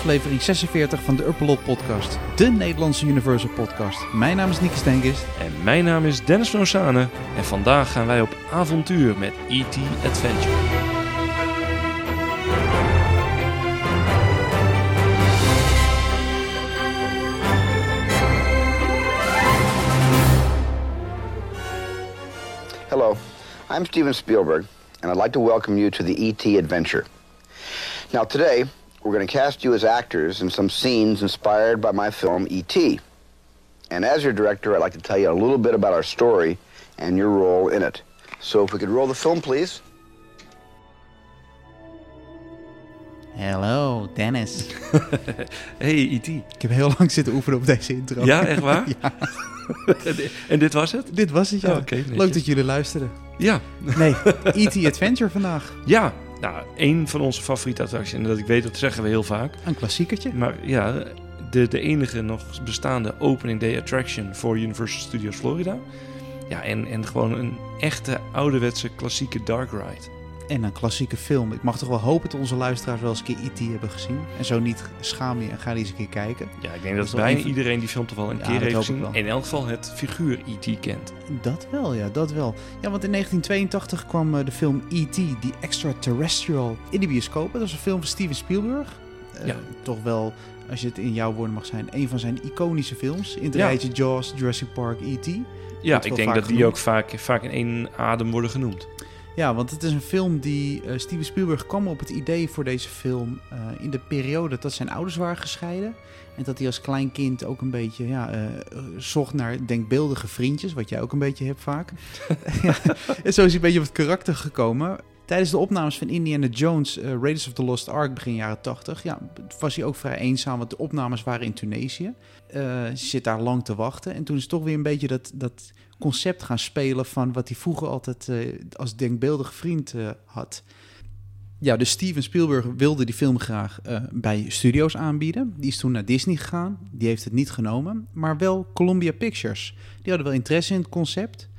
aflevering 46 van de Uppelot Podcast, de Nederlandse Universal Podcast. Mijn naam is Nicky Stenkist. En mijn naam is Dennis van Ossane en vandaag gaan wij op avontuur met E.T. Adventure. Hello, I'm Steven Spielberg, and I'd like to welcome you to the E.T. adventure. Now, today, we're going to cast you as actors in some scenes inspired by my film E.T. And as your director, I'd like to tell you a little bit about our story and your role in it. So, if we could roll the film, please. Hallo, Dennis. Hey E.T. Ik heb heel lang zitten oefenen op deze intro. Ja, echt waar? Ja, en dit was het? dit was het, ja. Oh. Leuk dat jullie luisteren. Ja. Nee, E.T. Adventure vandaag. Ja, nou, één van onze favoriete attracties. En dat ik weet, dat zeggen we heel vaak. Een klassiekertje. Maar ja, de, de enige nog bestaande opening day attraction voor Universal Studios Florida. Ja, en, en gewoon een echte ouderwetse klassieke dark ride. En een klassieke film. Ik mag toch wel hopen dat onze luisteraars wel eens een keer E.T. hebben gezien. En zo niet schaam je en ga die eens een keer kijken. Ja, ik denk Dat dat, bijna iedereen die film toch wel een Ja, keer heeft gezien. In elk geval het figuur E.T. kent. Dat wel, ja, dat wel. Ja, want in 1982 kwam eh, de film E.T., The Extraterrestrial, in de bioscoop. Dat was een film van Steven Spielberg. Eh, Ja. Toch wel, als je het in jouw woorden mag zijn, een van zijn iconische films. In het Ja. rijtje Jaws, Jurassic Park, E.T. Ja, ik denk dat die ook vaak, vaak in één adem worden genoemd. Ja, want het is een film die eh, Steven Spielberg kwam op het idee voor deze film eh, in de periode dat zijn ouders waren gescheiden. En dat hij als klein kind ook een beetje ja, eh, zocht naar denkbeeldige vriendjes, wat jij ook een beetje hebt vaak. en zo is hij een beetje op het karakter gekomen. Tijdens de opnames van Indiana Jones, eh, Raiders of the Lost Ark begin jaren 80, ja, was hij ook vrij eenzaam, want de opnames waren in Tunesië. Eh, ze zit daar lang te wachten. En toen is toch weer een beetje dat, dat concept gaan spelen van wat hij vroeger altijd eh, als denkbeeldige vriend had. Ja, dus Steven Spielberg wilde die film graag bij studio's aanbieden. Die is toen naar Disney gegaan. Die heeft het niet genomen. Maar wel Columbia Pictures. Die hadden wel interesse in het concept.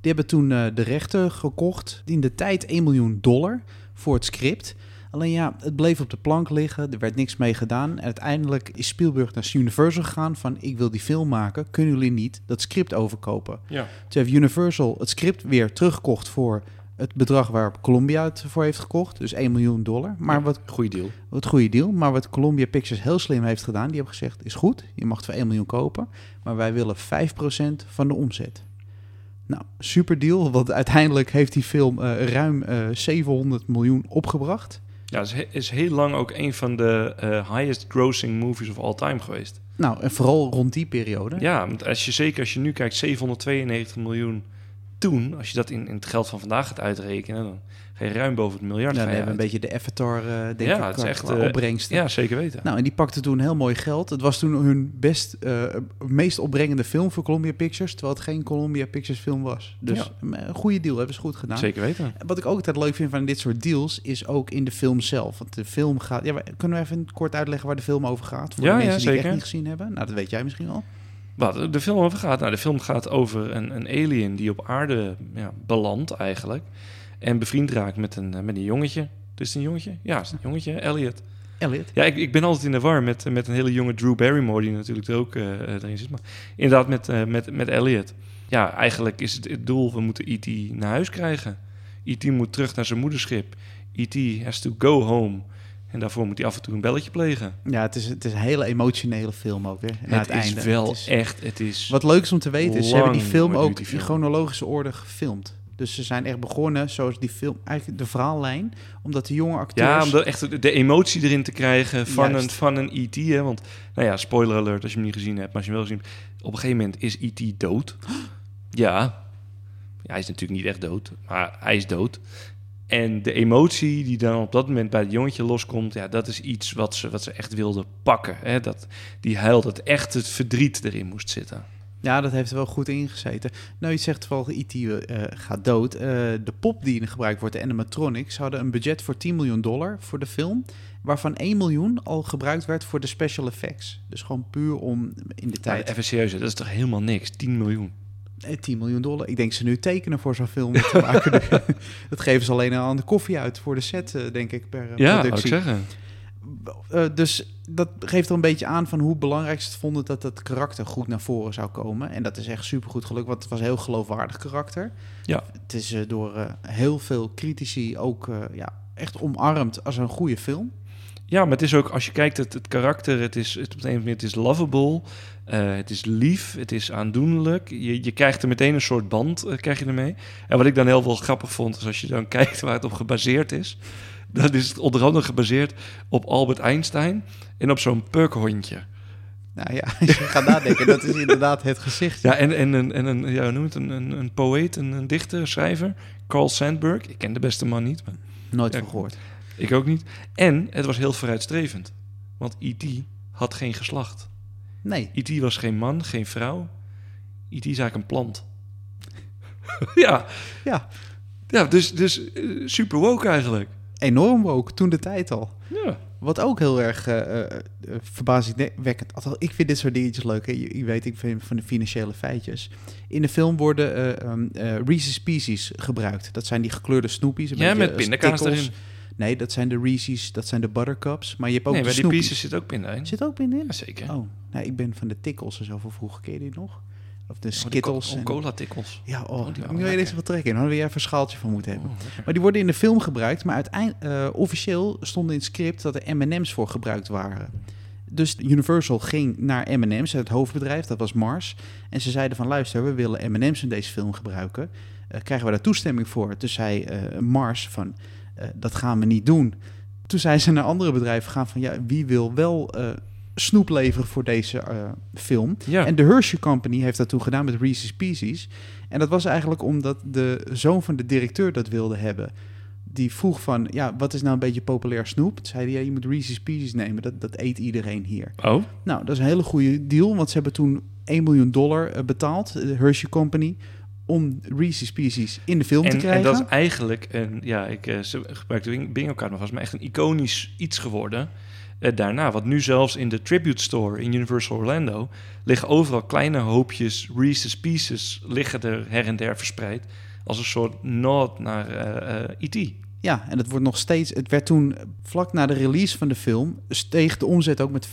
Die hebben toen eh, de rechten gekocht. In de tijd 1 miljoen dollar voor het script. Alleen ja, het bleef op de plank liggen. Er werd niks mee gedaan. En uiteindelijk is Spielberg naar Universal gegaan van... ik wil die film maken. Kunnen jullie niet dat script overkopen? Ja. Toen heeft Universal het script weer teruggekocht voor het bedrag waar Columbia het voor heeft gekocht. Dus 1 miljoen dollar. Maar wat, Goeie deal. wat goede deal. Maar wat Columbia Pictures heel slim heeft gedaan, die hebben gezegd: is goed, je mag het voor 1 miljoen kopen. Maar wij willen 5% van de omzet. Nou, super deal. Want uiteindelijk heeft die film eh, ruim eh 700 miljoen opgebracht. Ja, is, he- is heel lang ook een van de eh, highest grossing movies of all time geweest. Nou, en vooral rond die periode. Ja, want als je zeker als je nu kijkt, 792 miljoen toen, als je dat in, in het geld van vandaag gaat uitrekenen, dan ruim boven het miljard. Ja, hebben een beetje de Avatar, eh denk Ja, ik, het is echt, eh, opbrengsten. Ja, zeker weten. Nou, en die pakte toen heel mooi geld. Het was toen hun best, eh, meest opbrengende film voor Columbia Pictures, terwijl het geen Columbia Pictures film was. Dus Ja. een goede deal, hebben ze goed gedaan. zeker weten. Wat ik ook altijd leuk vind van dit soort deals, is ook in de film zelf. Want de film gaat... Ja, kunnen we even kort uitleggen waar de film over gaat? Voor Ja, de ja, mensen die het echt niet gezien hebben. Nou, dat weet jij misschien al. Wat de film over gaat? Nou, de film gaat over een, een alien die op aarde ja, belandt eigenlijk. En bevriend raakt met een, eh, met een jongetje. Het is een jongetje? Ja, het is een jongetje, Elliot. Elliot. Ja, ik, ik ben altijd in de war met, met een hele jonge Drew Barrymore... die natuurlijk er ook eh, erin zit. Maar inderdaad met, eh, met, met Elliot. Ja, eigenlijk is het het doel... we moeten E.T. naar huis krijgen. E.T. moet terug naar zijn moederschip. E.T. has to go home. En daarvoor moet hij af en toe een belletje plegen. Ja, het is, het is een hele emotionele film ook weer. Het, het is einde. wel Het is- echt... Het is, Wat leuk is om te weten, is ze hebben die film ook die in chronologische orde gefilmd. Dus ze zijn echt begonnen, zoals die film, eigenlijk de verhaallijn, omdat de jonge acteurs... Ja, om de, echt de, emotie erin te krijgen van Juist. een, van een E.T. Hè? Want, nou ja, spoiler alert als je hem niet gezien hebt. Maar als je hem wel gezien hebt, op een gegeven moment is E.T. dood. Ja. ja, hij is natuurlijk niet echt dood, maar hij is dood. En de emotie die dan op dat moment bij het jongetje loskomt... ja, dat is iets wat ze, wat ze echt wilden pakken. Hè? Dat, die huil, dat echt het verdriet erin moest zitten. Ja, dat heeft er wel goed ingezeten. Nou, je zegt wel, E.T. eh, gaat dood. Eh, de pop die in gebruikt wordt, de animatronics, hadden een budget voor 10 miljoen dollar voor de film. Waarvan 1 miljoen al gebruikt werd voor de special effects. Dus gewoon puur om in de Ja, tijd... even serieus, dat is toch helemaal niks? 10 miljoen. Eh, 10 miljoen dollar. Ik denk ze nu tekenen voor zo'n film te maken. dat geven ze alleen aan de koffie uit voor de set, eh, denk ik, per eh, Ja, wou ik productie. zeggen. Eh, dus dat geeft er een beetje aan van hoe belangrijk ze het vonden dat het karakter goed naar voren zou komen. En dat is echt super goed gelukt, want het was een heel geloofwaardig karakter. Ja. Het is eh, door eh, heel veel critici ook ja, echt omarmd als een goede film. Ja, maar het is ook, als je kijkt, het, het karakter, het is, het, op een manier, het is lovable, het is lief, het is aandoenlijk. Je, je krijgt er meteen een soort band, krijg je ermee. En wat ik dan heel wel grappig vond, is als je dan kijkt waar het op gebaseerd is, dan is onder andere gebaseerd op Albert Einstein en op zo'n pukhondje. Nou ja, als je gaat nadenken, dat is inderdaad het gezicht. Ja, en, en, een, en een, ja, hoe noem je het, een, een, een poëet, een, een dichter, een schrijver, Carl Sandburg. Ik ken de beste man niet, maar Nooit Ja. van gehoord. ik ook niet. En het was heel vooruitstrevend, want E.T. had geen geslacht. Nee, E.T. was geen man, geen vrouw. E.T. is eigenlijk een plant. ja, ja, ja, dus, dus eh, super woke eigenlijk. Enorm ook, toen de tijd al. Ja. Wat ook heel erg eh, eh, verbazingwekkend... Althans, ik vind dit soort dingetjes leuk. Hè. Je, je weet, ik vind van de financiële feitjes. In de film worden um, eh, Reese's Pieces gebruikt. Dat zijn die gekleurde snoepies. een Ja, met pindakaas erin. Nee, dat zijn de Reese's, dat zijn de Buttercups. Maar je hebt ook Nee, de bij die pieces zit ook pinda in. Zit ook binnen in? Jazeker. Oh, nou, ik ben van de Tickles en zo van vroeger. Ken je die nog? Of de Oh, Skittles. co- en- cola tikkels. Ja, oh, Oh, die lekker. eens wat trekken. Dan hadden we even een schaaltje van moeten hebben. Oh. Maar die worden in de film gebruikt, maar uiteindelijk officieel stond in het script dat er M&M's voor gebruikt waren. Dus Universal ging naar M&M's, het hoofdbedrijf, dat was Mars. En ze zeiden van luister, we willen M&M's in deze film gebruiken. Eh, krijgen we daar toestemming voor? Toen zei eh, Mars van, eh, dat gaan we niet doen. Toen zei ze naar andere bedrijven gaan van, ja, wie wil wel eh, snoep leveren voor deze eh, film? Ja. En de Hershey Company heeft dat toen gedaan met Reese's Pieces. En dat was eigenlijk omdat de zoon van de directeur dat wilde hebben. Die vroeg van, ja, wat is nou een beetje populair snoep? Toen zei hij, ja, je moet Reese's Pieces nemen. Dat, dat eet iedereen hier. Oh, Nou, dat is een hele goede deal, want ze hebben toen 1 miljoen dollar eh, betaald, de Hershey Company, om Reese's Pieces in de film te en, krijgen. en dat is eigenlijk een, ja, ik uh, gebruik de bingo kaart nog vast, maar echt een iconisch iets geworden. Uh, daarna, wat nu zelfs in de Tribute Store in Universal Orlando liggen overal kleine hoopjes Reese's Pieces liggen er her en der verspreid als een soort nod naar uh, E.T. Ja, en het wordt nog steeds. Het werd toen vlak na de release van de film steeg de omzet ook met 65%.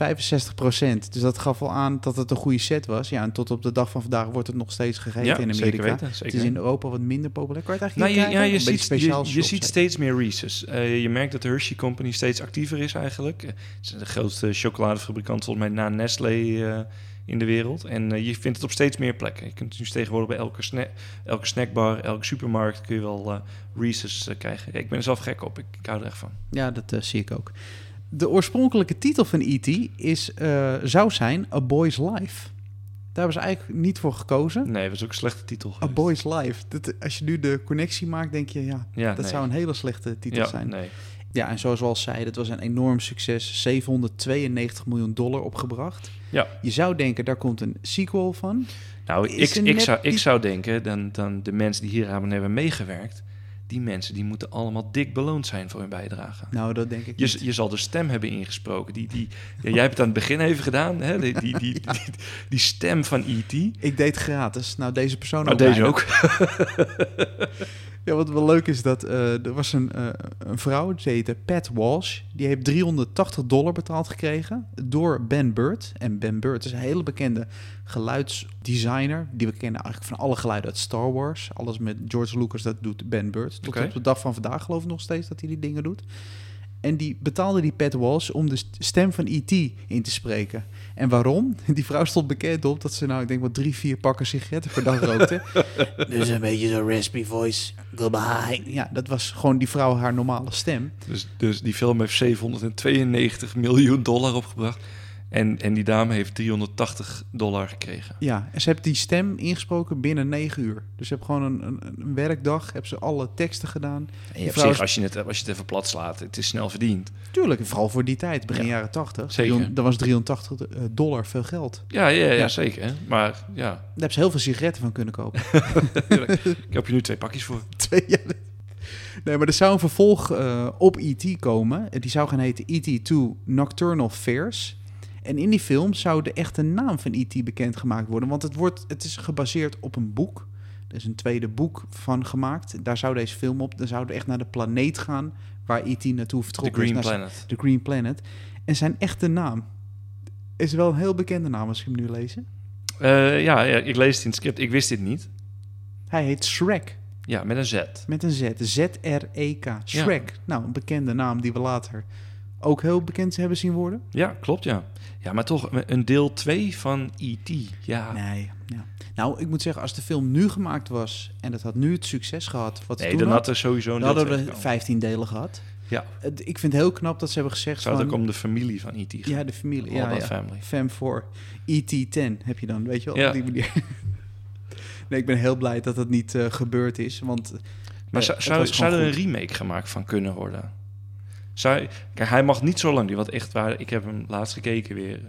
Dus dat gaf wel aan dat het een goede set was. Ja, en tot op de dag van vandaag wordt het nog steeds gegeten ja, in Amerika. Zeker weten, zeker. Het is in Europa wat minder populair. Kan je het nou, eigenlijk je, ja, je, ziet, speciaal je, je ziet steeds meer Reese's. Uh, je merkt dat de Hershey Company steeds actiever is eigenlijk. Het is de grootste chocoladefabrikant volgens mij na Nestlé uh, in de wereld. En uh, je vindt het op steeds meer plekken. Je kunt dus tegenwoordig bij elke, sna elke snackbar, elke supermarkt kun je wel uh, Reese's uh, krijgen. Ja, ik ben er zelf gek op. Ik, ik hou er echt van. Ja, dat zie ik ook. De oorspronkelijke titel van E.T. is, zou zijn A Boy's Life. Daar ze eigenlijk niet voor gekozen. Nee, dat is ook een slechte titel. A Boy's Life. Dat, als je nu de connectie maakt, denk je, ja, ja dat nee. zou een hele slechte titel ja, zijn. Nee. Ja, en zoals we al zeiden, het was een enorm succes. 792 miljoen dollar opgebracht. Ja. Je zou denken, daar komt een sequel van. Nou, ik, ik, zou, ik zou denken, dan, dan de mensen die hier aan hebben meegewerkt... die mensen die moeten allemaal dik beloond zijn voor hun bijdrage. Nou, dat denk ik je, niet. Je zal de stem hebben ingesproken. Die, die, ja, jij hebt het aan het begin even gedaan, hè? Die, die, die, die, die stem van E.T. Ik deed gratis. Nou, deze persoon nou, ook deze bijna. ook. Ja, wat wel leuk is dat uh, er was een, uh, een vrouw, ze heette Pat Walsh. Die heeft 380 dollar betaald gekregen door Ben Bird. En Ben Bird is een hele bekende geluidsdesigner. Die we kennen eigenlijk van alle geluiden uit Star Wars. Alles met George Lucas, dat doet Ben Bird. Tot okay. op de dag van vandaag geloof ik nog steeds dat hij die dingen doet. En die betaalde die Pat Walsh om de stem van E.T. in te spreken. En waarom? Die vrouw stond bekend op dat ze nou, ik denk wel drie, vier pakken sigaretten per dag rookte. dus een beetje zo'n raspy voice. Goodbye. Ja, dat was gewoon die vrouw haar normale stem. Dus, dus die film heeft 792 miljoen dollar opgebracht. En, en die dame heeft 380 dollar gekregen. Ja, en ze heeft die stem ingesproken binnen 9 uur. Dus ze hebben gewoon een, een, een werkdag, hebben ze alle teksten gedaan. En je zich, als, je het, als je het even plat slaat, het is snel verdiend. Tuurlijk, vooral voor die tijd, begin ja. jaren 80. Zeker. Dan was 380 dollar veel geld. Ja, ja, ja, ja. zeker. Hè? Maar ja. Daar hebben ze heel veel sigaretten van kunnen kopen. Ik heb je nu twee pakjes voor. Twee, ja. Nee, maar er zou een vervolg uh, op E.T. komen. Die zou gaan heten E.T. 2 Nocturnal Fairs. En in die film zou de echte naam van E.T. bekendgemaakt worden. Want het, wordt, het is gebaseerd op een boek. Er is een tweede boek van gemaakt. Daar zou deze film op. Dan zouden we echt naar de planeet gaan waar E.T. naartoe The vertrokken is. Green naar Planet. The Green Planet. En zijn echte naam is wel een heel bekende naam als je hem nu leest. Eh, ja, ja, ik lees het in het script. Ik wist dit niet. Hij heet Shrek. Ja, met een Z. Met een Z. Z-R-E-K. Shrek. Nou, een bekende naam die we later ook heel bekend hebben zien worden. Ja, klopt, ja. Ja, maar toch een deel 2 van E.T. Ja. Nee. Ja. Nou, ik moet zeggen, als de film nu gemaakt was en het had nu het succes gehad wat Nee, toen dan had, er sowieso een dan hadden we 2 gekomen. 15 delen gehad. Ja, Ik vind het heel knap dat ze hebben gezegd zou het van... ook om de familie van E.T. Ja, de familie. All Ja. Family. Fam voor ET10 heb je dan, weet je wel, Ja. op die manier. nee, ik ben heel blij dat dat niet eh, gebeurd is, want... Maar eh, zou, zou, er een remake gemaakt van kunnen worden? Zou, kijk, hij mag niet zo lang duren. Want echt waar, ik heb hem laatst gekeken weer.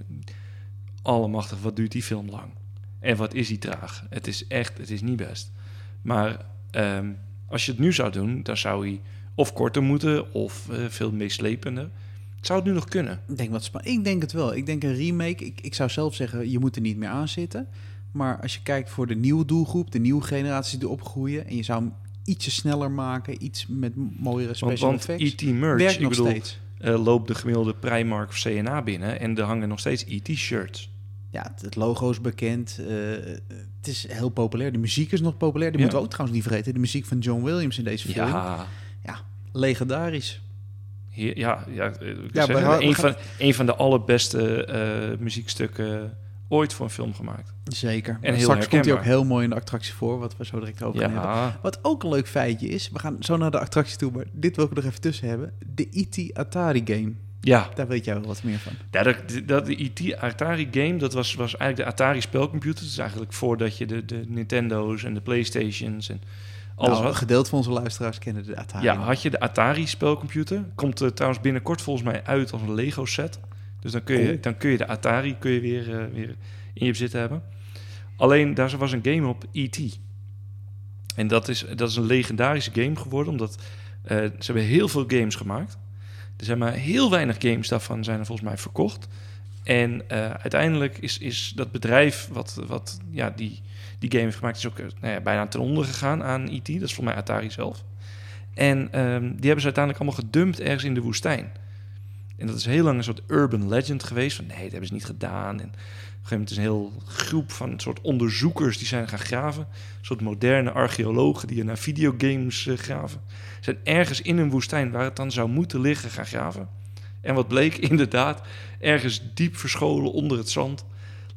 Allemachtig, wat duurt die film lang? En wat is die traag? Het is echt, het is niet best. Maar ehm, als je het nu zou doen, dan zou hij of korter moeten of eh, veel meeslepender. Zou het nu nog kunnen? Ik denk, wat ik denk het wel. Ik denk een remake. Ik, ik zou zelf zeggen, je moet er niet meer aan zitten. Maar als je kijkt voor de nieuwe doelgroep, de nieuwe generaties die opgroeien... en je zou ietsje sneller maken, iets met mooiere Want, special want effects... E.T. merch, werkt nog bedoel, steeds. eh, loopt de gemiddelde Primark of CNA binnen... en er hangen nog steeds E.T. shirts. Ja, het, logo is bekend. eh, het is heel populair. De muziek is nog populair. Die Ja. moeten we ook trouwens niet vergeten. De muziek van John Williams in deze film. Ja, ja legendarisch. Heer- ja, ja, eh, Ja, een, gaan- van, een van de allerbeste eh, muziekstukken ooit voor een film gemaakt. Zeker. En En heel straks komt hij ook heel mooi in de attractie voor, wat we zo direct over gaan hebben. Wat ook een leuk feitje is, we gaan zo naar de attractie toe, maar dit wil ik nog even tussen hebben. De E.T. Atari game. ja. Daar weet jij wel wat meer van. ja dat, dat, de E.T. Atari game, dat was, was eigenlijk de Atari spelcomputer. Dus eigenlijk voordat je de, de Nintendo's en de Playstations en alles nou, een had. gedeelte van onze luisteraars kennen de Atari. Ja, had je de Atari spelcomputer. Komt er trouwens binnenkort volgens mij uit als een Lego set. Dus dan kun je, Cool. dan kun je de Atari kun je weer, eh, weer in je bezit hebben. Alleen daar was een game op E.T. En dat is, dat is een legendarische game geworden, omdat eh, ze hebben heel veel games gemaakt. Er zijn maar heel weinig games daarvan zijn er volgens mij verkocht. En eh, uiteindelijk is, is dat bedrijf wat, wat ja, die, die game heeft gemaakt, is ook nou ja, bijna ten onder gegaan aan E.T. Dat is volgens mij Atari zelf. En ehm, die hebben ze uiteindelijk allemaal gedumpt ergens in de woestijn. En dat is heel lang een soort urban legend geweest. Van nee, dat hebben ze niet gedaan. En op een gegeven moment is een heel groep van soort onderzoekers die zijn gaan graven. Een soort moderne archeologen die naar videogames eh, graven. Zijn ergens in een woestijn waar het dan zou moeten liggen gaan graven. En wat bleek inderdaad, ergens diep verscholen onder het zand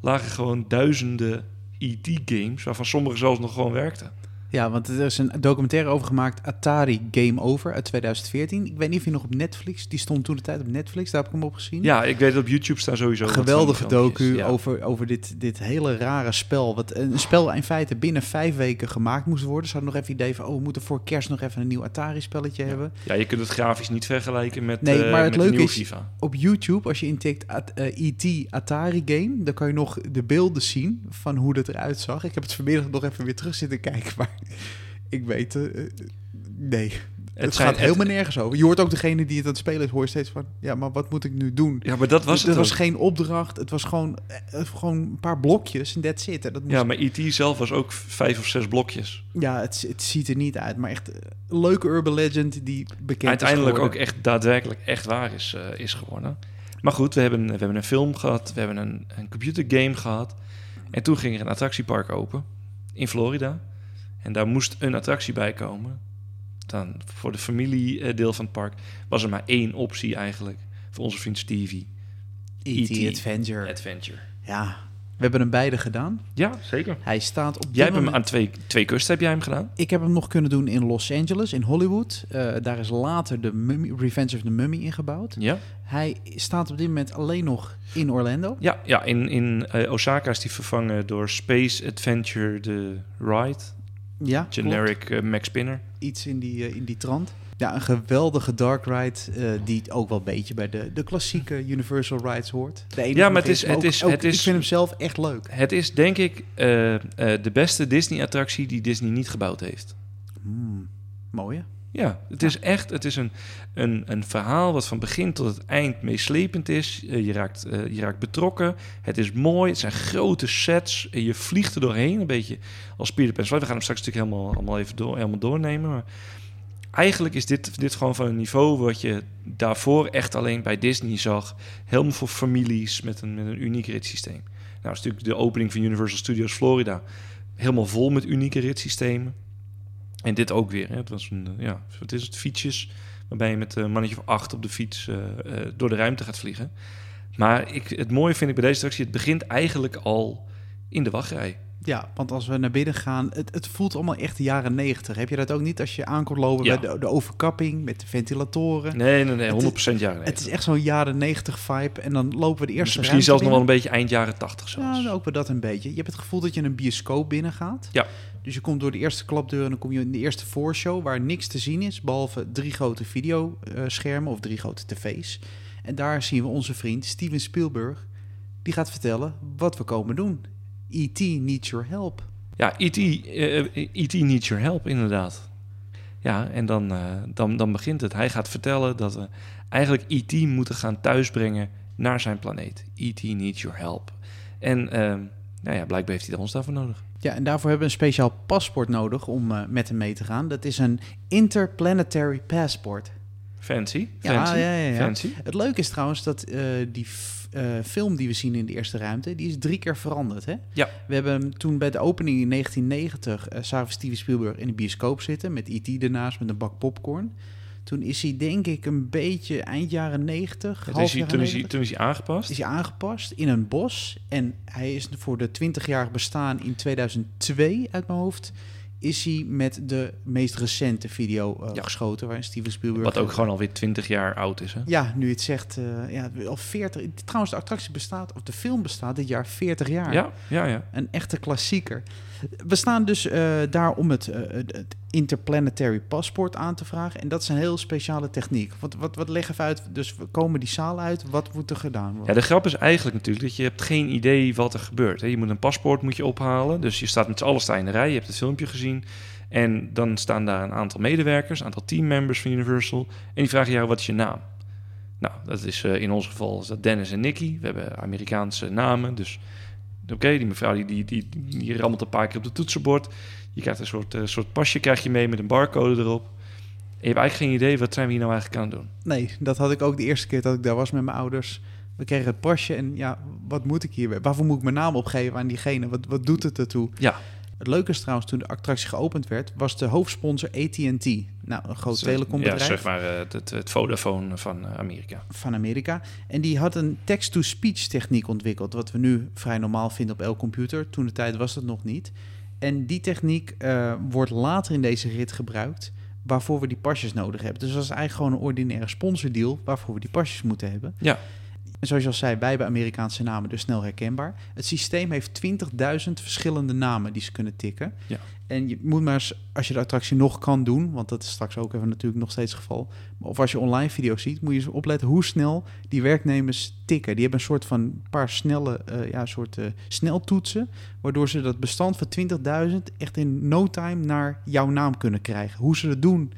lagen gewoon duizenden ET-games, waarvan sommige zelfs nog gewoon werkten. Ja, want er is een documentaire over gemaakt, Atari Game Over uit 2014. Ik weet niet of je nog op Netflix, die stond toen de tijd op Netflix, daar heb ik hem op gezien. Ja, ik weet dat op YouTube staan sowieso. Geweldige docu ja. over, over dit, dit hele rare spel. Wat een spel in feite binnen vijf weken gemaakt moest worden. Ze hadden nog even het idee van, oh, we moeten voor kerst nog even een nieuw Atari-spelletje hebben. Ja, je kunt het grafisch niet vergelijken met, Nee, eh, maar het met de leuke is- FIFA. Op YouTube, als je intikt at- eh, E.T. Atari Game, dan kan je nog de beelden zien van hoe dat eruit zag. Ik heb het vanmiddag nog even weer terug zitten kijken, maar ik weet, eh, nee. Het, zijn- gaat helemaal nergens over. Je hoort ook degene die het aan het spelen is, hoor je steeds van, ja, maar wat moet ik nu doen? Ja, maar dat was het het was geen opdracht, het was gewoon, eh, gewoon een paar blokjes en that's it. En Dat moest, Ja, maar E.T. zelf was ook vijf of zes blokjes. ja het, het ziet er niet uit, maar echt een leuke urban legend die bekend Uiteindelijk is ook echt daadwerkelijk echt waar is, is geworden. Maar goed, we hebben, we hebben een film gehad, we hebben een, een computergame gehad. En toen ging er een attractiepark open in Florida. En daar moest een attractie bij komen. Dan voor de familiedeel van het park was er maar één optie eigenlijk. Voor onze vriend Stevie. E.T. E.T. Adventure. Adventure. Ja, we hebben hem beide gedaan. Ja, zeker. Hij staat op Jij hebt hem aan twee, twee kusten heb jij hem gedaan? Ik heb hem nog kunnen doen in Los Angeles, in Hollywood. Eh, daar is later de Mummy, Revenge of the Mummy ingebouwd. Ja. Hij staat op dit moment alleen nog in Orlando. Ja, ja in, in eh, Osaka is die vervangen door Space Adventure The Ride. Ja, Generic eh, Max Spinner. Iets in die, eh, in die trant. Ja, een geweldige dark ride eh, die ook wel een beetje bij de, de klassieke Universal rides hoort. De Ja, maar het is- het ook- is- ook- het is- Ik vind hem zelf echt leuk. Het is denk ik de beste Disney-attractie die Disney niet gebouwd heeft. Hmm, mooi hè? Ja, het is echt het is een, een, een verhaal wat van begin tot het eind meeslepend is. Eh, je, raakt, eh, je raakt betrokken. Het is mooi. Het zijn grote sets. En je vliegt er doorheen. Een beetje als Peter Pan. We gaan hem straks natuurlijk helemaal, allemaal even door, helemaal doornemen. Maar eigenlijk is dit, dit gewoon van een niveau wat je daarvoor echt alleen bij Disney zag. Helemaal voor families met een, met een uniek ritssysteem. Nou, is natuurlijk de opening van Universal Studios Florida. Helemaal vol met unieke ritssystemen. En dit ook weer. Hè. Het was een, eh, ja, wat is het? Fietsjes. Waarbij je met een mannetje of acht op de fiets eh, eh, door de ruimte gaat vliegen. Maar ik, het mooie vind ik bij deze attractie, het begint eigenlijk al in de wachtrij. Ja, want als we naar binnen gaan, het, het voelt allemaal echt de jaren negentig. Heb je dat ook niet als je aankomt lopen Ja. bij de, de overkapping met de ventilatoren? Nee, nee, nee, Het is- 100% jaren Het is echt zo'n jaren negentig vibe. En dan lopen we de eerste Misschien zelfs nog wel een beetje eind jaren 80 zelfs. Ja, ook wel dat een beetje. Je hebt het gevoel dat je in een bioscoop binnen gaat. Ja. Dus je komt door de eerste klapdeur en dan kom je in de eerste voorshow... waar niks te zien is, behalve drie grote videoschermen of drie grote tv's. En daar zien we onze vriend Steven Spielberg. Die gaat vertellen wat we komen doen. E.T. needs your help. Ja, E.T. eh, E.T. needs your help, inderdaad. Ja, en dan, eh, dan, dan begint het. Hij gaat vertellen dat we eigenlijk E.T. moeten gaan thuisbrengen naar zijn planeet. E.T. needs your help. En eh, nou ja, blijkbaar heeft hij ons daarvoor nodig. Ja, en daarvoor hebben we een speciaal paspoort nodig om eh, met hem mee te gaan. Dat is een Interplanetary Passport. Fancy, Ja, fancy, ja, ja, ja. fancy. Het leuke is trouwens dat eh, die eh, film die we zien in de eerste ruimte, die is drie keer veranderd. Hè? Ja. We hebben hem toen bij de opening in 1990 eh zagen we Steven Spielberg in de bioscoop zitten met E.T. ernaast met een bak popcorn. Toen is hij denk ik een beetje eind jaren 90, Ja, toen, is hij, toen, is hij, 90, toen is hij aangepast. is hij aangepast in een bos. En hij is voor de 20-jarig bestaan in 2002 uit mijn hoofd. Is hij met de meest recente video eh, Ja. geschoten, waarin Steven Spielberg. Wat ook gewoon alweer 20 jaar oud is. Hè? Ja, nu het zegt, eh, ja, al 40. Trouwens, de attractie bestaat, of de film bestaat dit jaar 40 jaar. Ja, ja, ja. Een echte klassieker. We staan dus eh, daar om het, eh, het het Interplanetary Paspoort aan te vragen. En dat is een heel speciale techniek. Wat, wat, wat uit? Dus we komen die zaal uit. Wat moet er gedaan Ja, worden? de grap is eigenlijk natuurlijk dat je hebt geen idee wat er gebeurt. Hè. Je moet een paspoort moet je ophalen. Dus je staat met z'n allen in de rij. Je hebt het filmpje gezien. En dan staan daar een aantal medewerkers, een aantal teammembers van Universal. En die vragen jou, wat is je naam? Nou, dat is eh, in ons geval is dat Dennis en Nicky. We hebben Amerikaanse namen. Dus oké, die mevrouw die, die, die, die rammelt een paar keer op het toetsenbord. Je krijgt een soort, eh, soort pasje krijg je mee met een barcode erop. En je hebt eigenlijk geen idee, wat zijn we hier nou eigenlijk aan het doen? Nee, dat had ik ook de eerste keer dat ik daar was met mijn ouders. We kregen het pasje en ja, wat moet ik hier? Waarvoor moet ik mijn naam opgeven aan diegene? Wat, wat doet het ertoe? Ja, Het leuke is trouwens, toen de attractie geopend werd, was de hoofdsponsor AT&T. Nou, een groot Ja, telecombedrijf zeg maar eh, het, het Vodafone van eh, Amerika. van Amerika. En die had een text-to-speech techniek ontwikkeld, wat we nu vrij normaal vinden op elk computer. Toen de tijd was dat nog niet. En die techniek eh, wordt later in deze rit gebruikt, waarvoor we die pasjes nodig hebben. Dus dat is eigenlijk gewoon een ordinaire sponsordeal waarvoor we die pasjes moeten hebben. Ja. En zoals je al zei, wij hebben Amerikaanse namen, dus snel herkenbaar. Het systeem heeft 20.000 verschillende namen die ze kunnen tikken. Ja. En je moet maar eens, als je de attractie nog kan doen, want dat is straks ook even natuurlijk nog steeds het geval. Of als je online video's ziet, moet je eens opletten hoe snel die werknemers tikken. Die hebben een soort van paar snelle, eh, ja, soort eh, sneltoetsen, waardoor ze dat bestand van 20.000 echt in no time naar jouw naam kunnen krijgen. Hoe ze dat doen,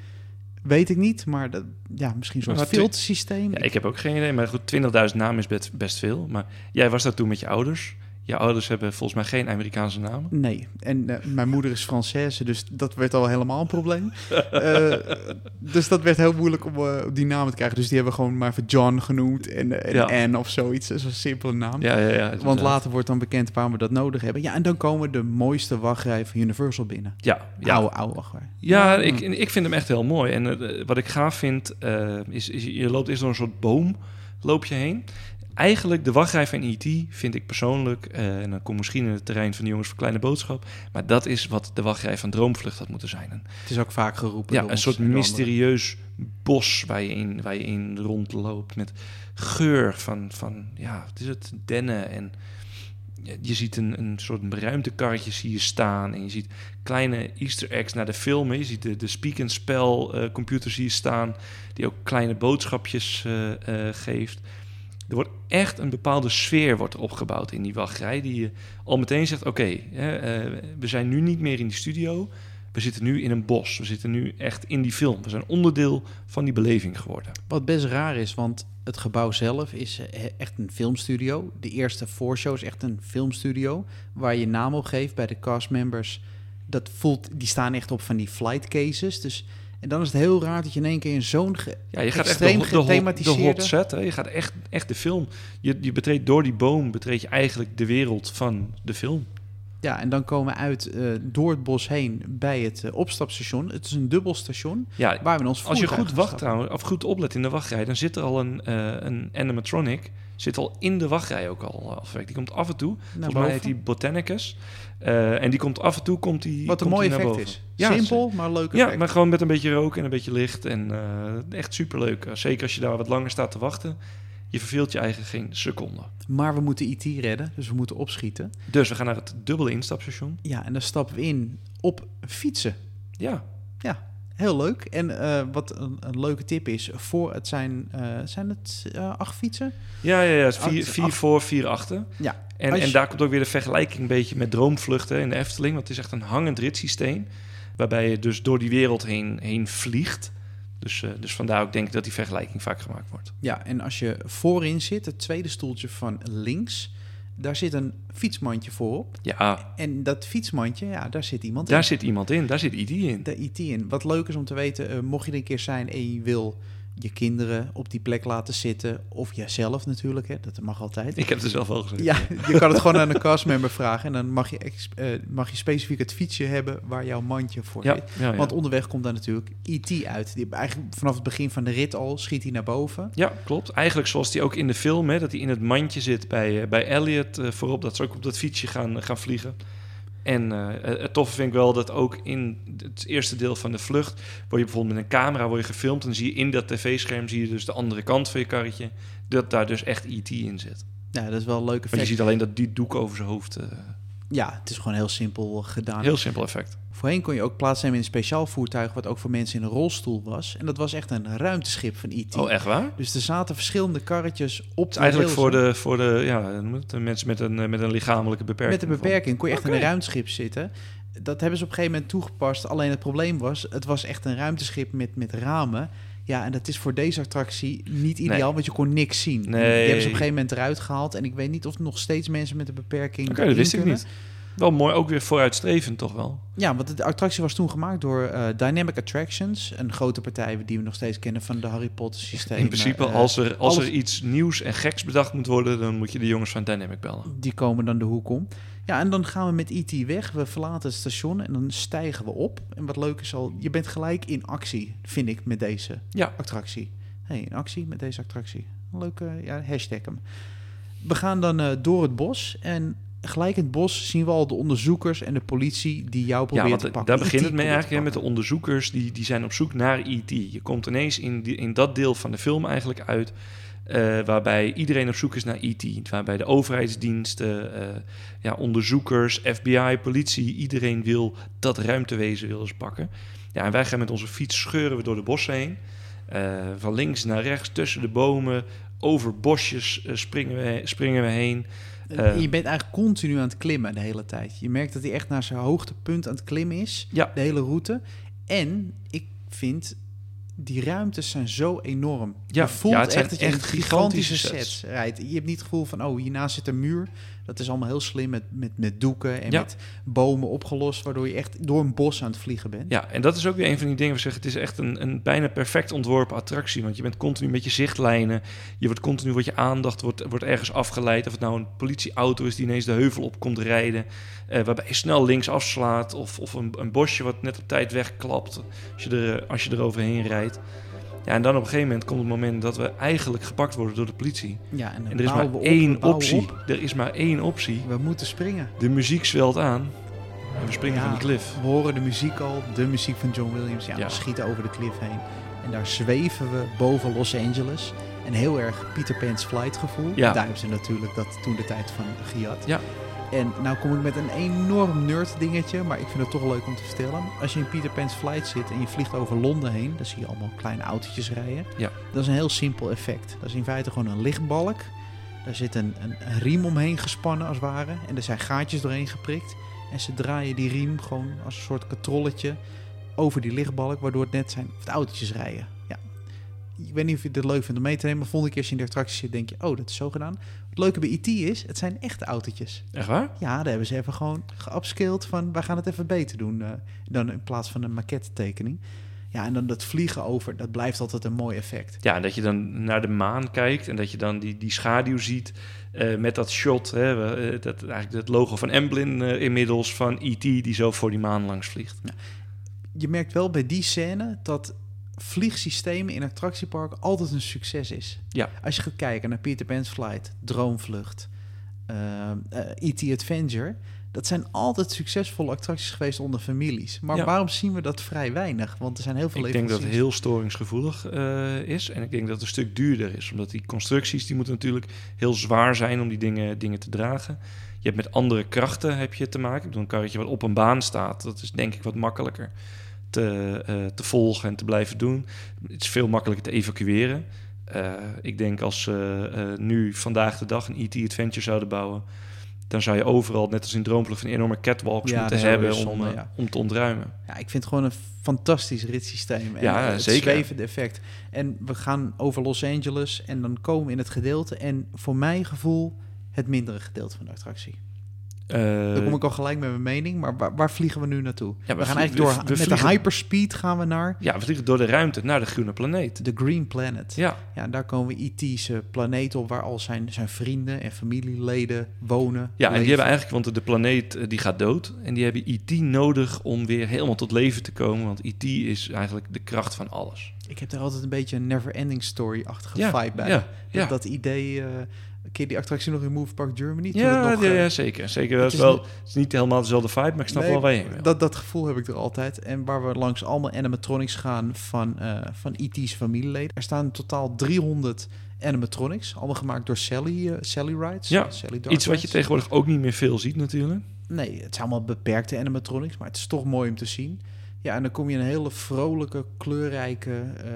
weet ik niet, maar dat, ja, misschien twi- filtersysteem. Ja, ik heb ook geen idee, maar goed, 20.000 namen is best, best veel. Maar jij was daar toen met je ouders. Je ouders hebben volgens mij geen Amerikaanse namen. Nee, en eh, mijn moeder is Française, dus dat werd al helemaal een probleem. Eh, dus dat werd heel moeilijk om eh, die namen te krijgen. Dus die hebben gewoon maar even John genoemd en, en Ja. Anne of zoiets. Dat is een simpele naam. Ja, ja, ja. Want later wordt dan bekend waarom we dat nodig hebben. Ja, en dan komen de mooiste wachtrij van Universal binnen. Ja, ja. Oude, oude wachtrij. Ja, ik, ik vind hem echt heel mooi. En wat ik gaaf vind, is, is je loopt eerst door een soort boom, loop je heen. Eigenlijk de wachtrij van E.T. vind ik persoonlijk, eh, en dan kom misschien in het terrein van de jongens voor kleine boodschap, maar dat is wat de wachtrij van Droomvlucht had moeten zijn. Het is ook vaak geroepen. ja, een soort mysterieus bos waar je in, waar je in rondloopt met geur van, van ja, wat is het, dennen en je- ziet een, een soort ruimtekarretje zie je staan en je ziet kleine easter eggs naar de filmen. Je ziet de, de speak-and-spell eh, computer zie je staan, die ook kleine boodschapjes eh, geeft. Er wordt echt een bepaalde sfeer wordt opgebouwd in die wachtrij, die je al meteen zegt, oké, eh, we zijn nu niet meer in die studio, we zitten nu in een bos, we zitten nu echt in die film. We zijn onderdeel van die beleving geworden. Wat best raar is, want het gebouw zelf is eh, echt een filmstudio. De eerste voorshow is echt een filmstudio. Waar je naam op geeft bij de castmembers. Dat voelt, die staan echt op van die flight cases. Dus En dan is het heel raar dat je in één keer in zo'n ge- Ja, je gaat echt de, de, hot, de gethematiseerde... hot set. Hè? Je gaat echt, echt de film. Je, je betreedt door die boom, betreed je eigenlijk de wereld van de film. Ja, en dan komen we uit eh, door het bos heen bij het eh, opstapstation. Het is een dubbel station Ja, waar we ons als je goed wacht trouwens, of goed oplet in de wachtrij, dan zit er al een, eh, een animatronic. Zit al in de wachtrij ook al afgewerkt. Die komt af en toe. Naar Volgens mij heet die Botanicus. Eh, en die komt af en toe komt die. Wat een mooi effect is. Ja, Simpel, maar leuk Ja, effect. maar gewoon met een beetje rook en een beetje licht. En eh, echt superleuk. Zeker als je daar wat langer staat te wachten. Je verveelt je eigen geen seconde. Maar we moeten IT redden, dus we moeten opschieten. Dus we gaan naar het dubbele instapstation. Ja, en dan stappen we in op fietsen. Ja, Ja, heel leuk. En eh, wat een, een leuke tip is, voor het zijn, eh, zijn het eh, acht fietsen? ja, ja, ja. Vier, Acht- vier acht- voor, vier achter. Ja. En, en daar komt ook weer de vergelijking een beetje met droomvluchten in de Efteling. Want het is echt een hangend ritssysteem. Waarbij je dus door die wereld heen, heen vliegt. Dus, eh, dus vandaar ook denk ik dat die vergelijking vaak gemaakt wordt. Ja, en als je voorin zit, het tweede stoeltje van links, daar zit een fietsmandje voorop. Ja, En dat fietsmandje, ja, daar zit iemand daar in. zit iemand in. Daar zit ID in. De IT in. Wat leuk is om te weten, eh, mocht je er een keer zijn en je wil je kinderen op die plek laten zitten, of jijzelf natuurlijk, hè, dat mag altijd. Ik heb het zelf al gezegd. Ja, je kan het gewoon aan een castmember vragen en dan mag je, eh, mag je specifiek het fietsje hebben waar jouw mandje voor Ja, zit. ja. Want onderweg komt daar natuurlijk IT uit. Die eigenlijk vanaf het begin van de rit al schiet hij naar boven. Ja, klopt. Eigenlijk zoals die ook in de film, hè, dat hij in het mandje zit bij, eh, bij Elliot eh, voorop, dat ze ook op dat fietsje gaan, gaan vliegen. En eh, het toffe vind ik wel dat ook in het eerste deel van de vlucht, word je bijvoorbeeld met een camera word je gefilmd en dan zie je in dat tv-scherm zie je dus de andere kant van je karretje, dat daar dus echt E.T. in zit. Ja, dat is wel een leuke Want je effect. ziet alleen dat die doek over zijn hoofd. eh, Ja, het is gewoon heel simpel gedaan. heel simpel effect. Voorheen kon je ook plaatsnemen in een speciaal voertuig... wat ook voor mensen in een rolstoel was. En dat was echt een ruimteschip van IT. Oh, echt waar? Dus er zaten verschillende karretjes op is eigenlijk voor de, voor de, ja, de mensen met een, eh, met een lichamelijke beperking. Met een beperking kon je echt in een ruimteschip zitten. Dat hebben ze op een gegeven moment toegepast. Alleen het probleem was, het was echt een ruimteschip met, met ramen. Ja, en dat is voor deze attractie niet ideaal, Nee. want je kon niks zien. Die Nee. hebben ze op een gegeven moment eruit gehaald. En ik weet niet of nog steeds mensen met een beperking Oké, dat wist ik kunnen. niet. Wel mooi, ook weer vooruitstrevend toch wel. Ja, want de attractie was toen gemaakt door eh, Dynamic Attractions. Een grote partij die we nog steeds kennen van de Harry Potter systeem. In principe, Eh, als, er, als alles- er iets nieuws en geks bedacht moet worden, dan moet je de jongens van Dynamic bellen. Die komen dan de hoek om. Ja, en dan gaan we met E.T. weg. We verlaten het station en dan stijgen we op. En wat leuk is al, je bent gelijk in actie, vind ik, met deze Ja, attractie. hey, in actie met deze attractie. Leuke, ja, hashtag hem. We gaan dan eh, door het bos en gelijk in het bos zien we al de onderzoekers en de politie die jou proberen te pakken. daar begint E.T. het mee eigenlijk. Met de onderzoekers, die, die zijn op zoek naar E.T. Je komt ineens in, die, in dat deel van de film eigenlijk uit... eh, waarbij iedereen op zoek is naar E.T. Waarbij de overheidsdiensten, eh, ja, onderzoekers, FBI, politie... iedereen wil dat ruimtewezen willen ze pakken. Ja, en wij gaan met onze fiets scheuren we door de bossen heen. Eh, van links naar rechts, tussen de bomen, over bosjes springen, we, springen we heen. Eh, je bent eigenlijk continu aan het klimmen de hele tijd. Je merkt dat hij echt naar zijn hoogtepunt aan het klimmen is. Ja. De hele route. En ik vind, die ruimtes zijn zo enorm. Ja, je voelt ja, het echt echt gigantische gigantische sets rijdt. Je hebt niet het gevoel van, oh, hiernaast zit een muur. Dat is allemaal heel slim met, met, met doeken en Ja. met bomen opgelost... waardoor je echt door een bos aan het vliegen bent. Ja, en dat is ook weer een van die dingen. We zeggen, het is echt een, een bijna perfect ontworpen attractie. Want je bent continu met je zichtlijnen. Je wordt continu, wordt je aandacht wordt, wordt ergens afgeleid. Of het nou een politieauto is die ineens de heuvel op komt rijden. eh, waarbij je snel links afslaat. Of, of een, een bosje wat net op tijd wegklapt. Als je, er, als je er overheen rijdt. Ja, en dan op een gegeven moment komt het moment dat we eigenlijk gepakt worden door de politie. Ja, en En er is maar op, één optie. op. Er is maar één optie. We moeten springen. De muziek zwelt aan. En we springen Ja. van die cliff. We horen de muziek al, de muziek van John Williams. Ja, Ja. we schieten over de cliff heen. En daar zweven we boven Los Angeles. Een heel erg Peter Pan's Flight gevoel. Ja. Daar hebben ze natuurlijk dat toen de tijd van gejat. Ja. En nou kom ik met een enorm nerd dingetje, maar ik vind het toch leuk om te vertellen. Als je in Peter Pan's Flight zit en je vliegt over Londen heen, dan zie je allemaal kleine autootjes rijden. Ja. Dat is een heel simpel effect. Dat is in feite gewoon een lichtbalk. Daar zit een, een, riem omheen gespannen als het ware. En er zijn gaatjes doorheen geprikt. En ze draaien die riem gewoon als een soort katrolletje over die lichtbalk, waardoor het net zijn of de autootjes rijden. Ik weet niet of je het leuk vindt om mee te nemen, maar volgende keer als je in de attractie zit, denk je, oh, dat is zo gedaan. Het leuke bij IT is, het zijn echte autootjes. Echt waar? Ja, daar hebben ze even gewoon geupscaled van, wij gaan het even beter doen, eh, dan in plaats van een maquette tekening. Ja, en dan dat vliegen over, dat blijft altijd een mooi effect. Ja, en dat je dan naar de maan kijkt en dat je dan die, die schaduw ziet eh, met dat shot. Hè, eh, dat, eigenlijk het logo van Emblem eh, inmiddels van E.T. die zo voor die maan langs vliegt. Je merkt wel bij die scène dat vliegsystemen in attractieparken altijd een succes is. Ja. Als je gaat kijken naar Peter Pan's Flight, Droomvlucht, eh, eh, E.T. Adventure... dat zijn altijd succesvolle attracties geweest onder families. Maar Ja. waarom zien we dat vrij weinig? Want er zijn heel veel Ik denk dat het heel storingsgevoelig eh, is. En ik denk dat het een stuk duurder is. Omdat die constructies die moeten natuurlijk heel zwaar zijn om die dingen, dingen te dragen. Je hebt met andere krachten heb je te maken. Ik bedoel, een karretje wat op een baan staat, dat is denk ik wat makkelijker te, eh, te volgen en te blijven doen. Het is veel makkelijker te evacueren. Eh, ik denk als ze eh, nu vandaag de dag een E.T. Adventure zouden bouwen... dan zou je overal, net als in Droomvlucht, van enorme catwalks Ja, moeten hebben om, ja. om te ontruimen. Ja, ik vind het gewoon een fantastisch ritssysteem. En Ja, het zeker. zwevende effect. En we gaan over Los Angeles en dan komen we in het gedeelte. En voor mijn gevoel het mindere gedeelte van de attractie. Eh, Dan kom ik al gelijk met mijn mening. Maar waar, waar vliegen we nu naartoe? Ja, we, we gaan eigenlijk door we- we met vliegen- de hyperspeed gaan we naar Ja, we vliegen door de ruimte naar de groene planeet. de Green Planet. Ja, Ja, en daar komen we E.T.'s eh, planeet op... waar al zijn, zijn vrienden en familieleden wonen. ja en die hebben eigenlijk, want de planeet eh, die gaat dood. En die hebben IT nodig om weer helemaal tot leven te komen. Want IT is eigenlijk de kracht van alles. Ik heb daar altijd een beetje een never-ending story-achtige Ja, vibe bij. ja, Dat, ja. dat idee... je die attractie nog in Move Park Germany? Ja, nog, ja, eh, ja, zeker. zeker. Dat is wel, het is niet helemaal dezelfde vibe, maar ik snap Nee, wel waar je heen. Dat, dat gevoel heb ik er altijd. En waar we langs allemaal animatronics gaan van, eh van E.T.'s familieleden. Er staan in totaal 300 animatronics. Allemaal gemaakt door Sally, Sally Rides. Ja, Sally Iets wat je tegenwoordig ook niet meer veel ziet natuurlijk. Nee, het zijn allemaal beperkte animatronics. Maar het is toch mooi om te zien. Ja, en dan kom je in een hele vrolijke, kleurrijke, eh,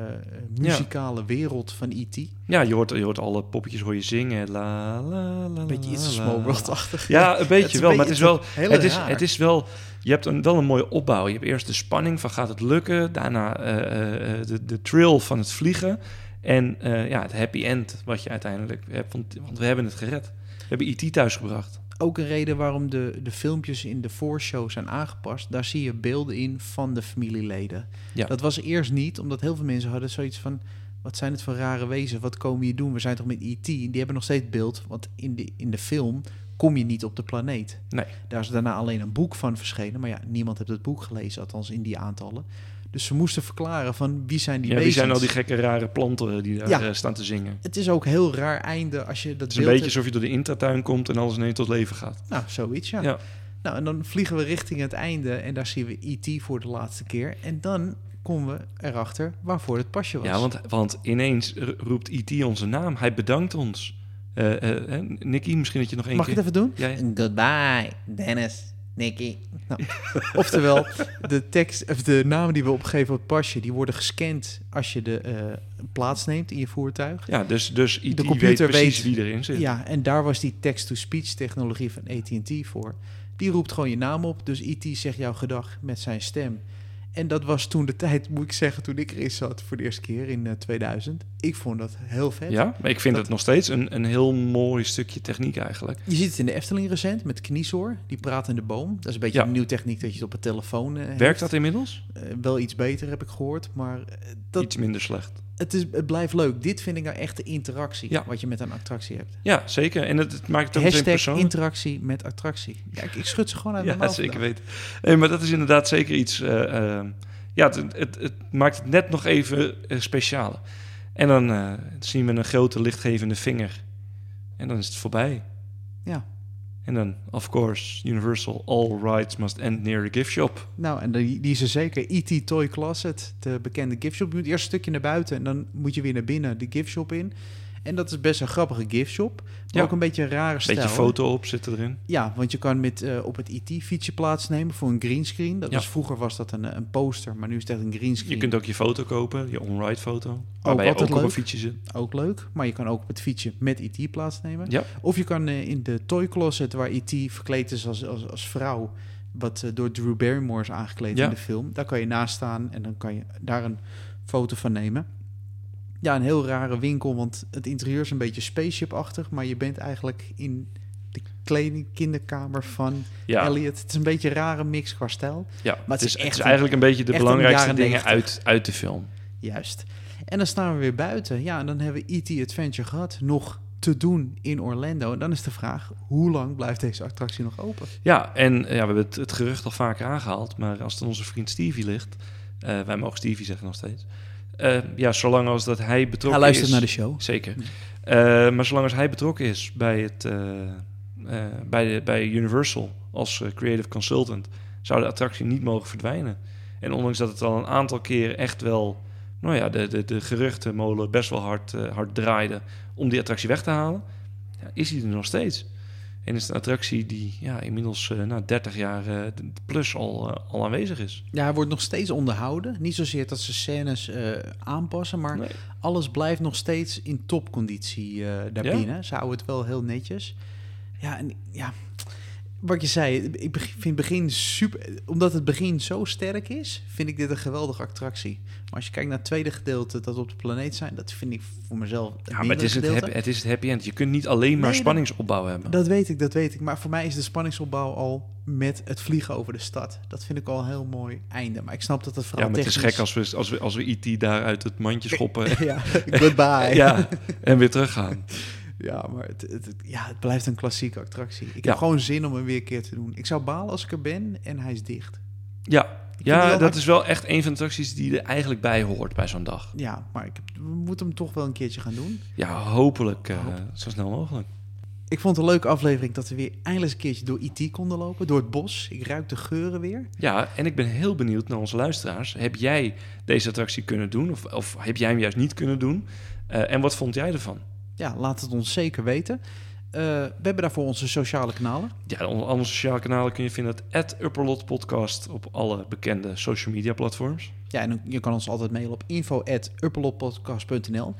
muzikale wereld van E E.T. Ja, je hoort, je hoort alle poppetjes hoor je zingen. La, la, la, Een beetje iets la, Small la. World-achtig. Ja, een beetje een wel. beetje- maar het is wel... het is Het is, raar. het is wel... Je hebt een, wel een mooie opbouw. Je hebt eerst de spanning van gaat het lukken. Daarna eh, eh, de, de thrill van het vliegen. En ja, het happy end wat je uiteindelijk hebt. Want, want we hebben het gered. We hebben IT thuisgebracht. Ook een reden waarom de, de filmpjes in de voorshow zijn aangepast. Daar zie je beelden in van de familieleden. Ja. Dat was eerst niet, omdat heel veel mensen hadden zoiets van... wat zijn het voor rare wezen, wat komen hier doen? We zijn toch met E.T.? Die hebben nog steeds beeld, want in de, in de film kom je niet op de planeet. Nee. Daar is daarna alleen een boek van verschenen. Maar ja, niemand heeft het boek gelezen, althans in die aantallen. Dus ze moesten verklaren van wie zijn die Ja, wie wezens. zijn al die gekke rare planten die daar Ja. eh, staan te zingen? Het is ook een heel raar einde als je dat Het is een beetje hebt. alsof je door de intratuin komt en alles ineens tot leven gaat. Nou, zoiets, ja. Ja. Nou, en dan vliegen we richting het einde en daar zien we E.T. voor de laatste keer. En dan komen we erachter waarvoor het pasje was. Ja, want, want ineens roept IT onze naam. Hij bedankt ons. Eh eh, eh, Nicky, misschien dat je nog één Mag ik keer... het even doen? Ja, ja. Goodbye, Dennis, Nicky. Nou, oftewel, de tekst, of de namen die we opgeven op het pasje, die worden gescand als je de eh, plaats neemt in je voertuig. Ja, dus, dus De computer weet precies weet- wie erin zit. Ja, en daar was die text-to-speech technologie van AT&T voor. Die roept gewoon je naam op, dus IT zegt jouw gedag met zijn stem. En dat was toen de tijd, moet ik zeggen, toen ik erin zat voor de eerste keer in eh, 2000. Ik vond dat heel vet. Ja, maar ik vind Dat- het nog steeds een, een heel mooi stukje techniek eigenlijk. Je ziet het in de Efteling recent met Kniesoor, die praat in de boom. Dat is een beetje Ja. een nieuwe techniek dat je het op een telefoon eh, Werkt dat inmiddels? Eh, wel iets beter heb ik gehoord, maar eh, dat, Iets minder slecht. Het, is, het blijft leuk. Dit vind ik nou echt de interactie Ja. wat je met een attractie hebt. Ja, zeker. En het, het maakt het ook Hashtag persoonlijk. interactie met attractie. Kijk, ik schud ze gewoon uit Ja, zeker weten. Nee, maar dat is inderdaad zeker iets... eh, eh, ja, het, het, het maakt het net nog even uh, specialer. En dan zien we een grote lichtgevende vinger. En dan is het voorbij. Ja. En dan, of course, Universal, all rides must end near the gift shop. Nou, en die, die is er zeker. E.T. Toy Closet, de bekende gift shop. Je moet eerst een stukje naar buiten en dan moet je weer naar binnen de gift shop in. En dat is best een grappige gift shop. Maar Ja. ook een beetje een rare stijl. Beetje foto op zitten erin. Ja, want je kan met, uh, op het IT-fietsje plaatsnemen voor een greenscreen. Dat Ja. was, vroeger was dat een, een poster, maar nu is het echt een greenscreen. Je kunt ook je foto kopen, je on-ride foto. Waarbij je ook altijd op een leuk. fietsje zit. Ook leuk, maar je kan ook op het fietsje met IT plaatsnemen. Ja. Of je kan uh, in de toy closet waar IT verkleed is als, als, als vrouw, wat uh, door Drew Barrymore is aangekleed in de film. Daar kan je naast staan en dan kan je daar een foto van nemen. Ja, een heel rare winkel, want het interieur is een beetje spaceship-achtig, maar je bent eigenlijk in de kleding, kinderkamer van Ja, Elliot. Het is een beetje een rare mix qua stijl. ja. het het, is het echt is eigenlijk een beetje de belangrijkste dingen 90. uit, uit de film. Juist. En dan staan we weer buiten. Ja, en dan hebben we E.T. Adventure gehad. Nog te doen in Orlando. En dan is de vraag, hoe lang blijft deze attractie nog open? Ja, en ja, we hebben het, het gerucht al vaker aangehaald. Maar als het aan onze vriend Stevie ligt... eh, wij mogen Stevie zeggen nog steeds. Eh, ja, zolang als dat hij betrokken Hij luistert is... naar de show. Zeker. Eh, maar zolang als hij betrokken is bij, het, eh, bij, de, bij Universal als creative consultant, zou de attractie niet mogen verdwijnen. En ondanks dat het al een aantal keer echt wel, nou ja, de, de, de geruchtenmolen best wel hard, hard draaide om die attractie weg te halen, ja, is hij er nog steeds. En is het een attractie die ja, inmiddels eh na 30 jaar eh, plus al, eh, al aanwezig is. Ja, hij wordt nog steeds onderhouden. Niet zozeer dat ze scènes aanpassen, maar Nee. alles blijft nog steeds in topconditie daarbinnen. Ze houden het wel heel netjes. Ja, en ja, wat je zei, ik vind het begin super... Omdat het begin zo sterk is, vind ik dit een geweldige attractie. Maar als je kijkt naar het tweede gedeelte, dat we op de planeet zijn, dat vind ik voor mezelf het Ja, maar het is het, happy, het is het happy end. Je kunt niet alleen maar Nee, dat- spanningsopbouw hebben. Dat weet ik, dat weet ik. Maar voor mij is de spanningsopbouw al met het vliegen over de stad. Dat vind ik al een heel mooi einde. Maar ik snap dat het ja, vooral maar het is gek als we, als we, als we IT daar uit het mandje schoppen ja, goodbye. ja, en weer teruggaan. Ja, maar het, het, het- ja, het blijft een klassieke attractie. Ik Ja. heb gewoon zin om hem weer een keer te doen. Ik zou balen als ik er ben en hij is dicht. Ja, ja dat hard- is wel echt een van de attracties die er eigenlijk bij hoort bij zo'n dag. Ja, maar ik heb, we moeten hem toch wel een keertje gaan doen. Ja, hopelijk eh, zo snel mogelijk. Ik vond het een leuke aflevering dat we weer eindelijk een keertje door IT konden lopen. Door het bos. Ik ruik de geuren weer. Ja, en ik ben heel benieuwd naar onze luisteraars. Heb jij deze attractie kunnen doen? Of, of heb jij hem juist niet kunnen doen? Eh, en wat vond jij ervan? Ja, laat het ons zeker weten. Eh, we hebben daarvoor onze sociale kanalen. Ja, onze sociale kanalen kun je vinden at Upperlot Podcast op alle bekende social media platforms. Ja, en je kan ons altijd mailen op info.upperlotpodcast.nl.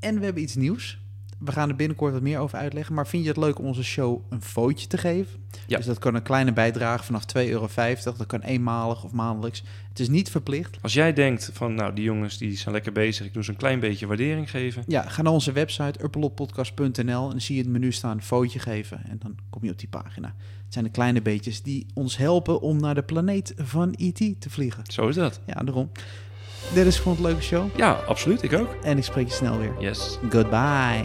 En we hebben iets nieuws. We gaan er binnenkort wat meer over uitleggen. Maar vind je het leuk om onze show een footje te geven? Ja. Dus dat kan een kleine bijdrage vanaf 2,50 euro. Dat kan eenmalig of maandelijks. Het is niet verplicht. Als jij denkt van, nou, die jongens die zijn lekker bezig, ik doe ze een klein beetje waardering geven. Ja, ga naar onze website upperlotpodcast.nl en dan zie je het menu staan footje geven. En dan kom je op die pagina. Het zijn de kleine beetjes die ons helpen om naar de planeet van E.T. te vliegen. Zo is dat. Ja, daarom. Dit is gewoon een leuke show. Ja, absoluut. Ik ook. En ik spreek je snel weer. Yes. Goodbye.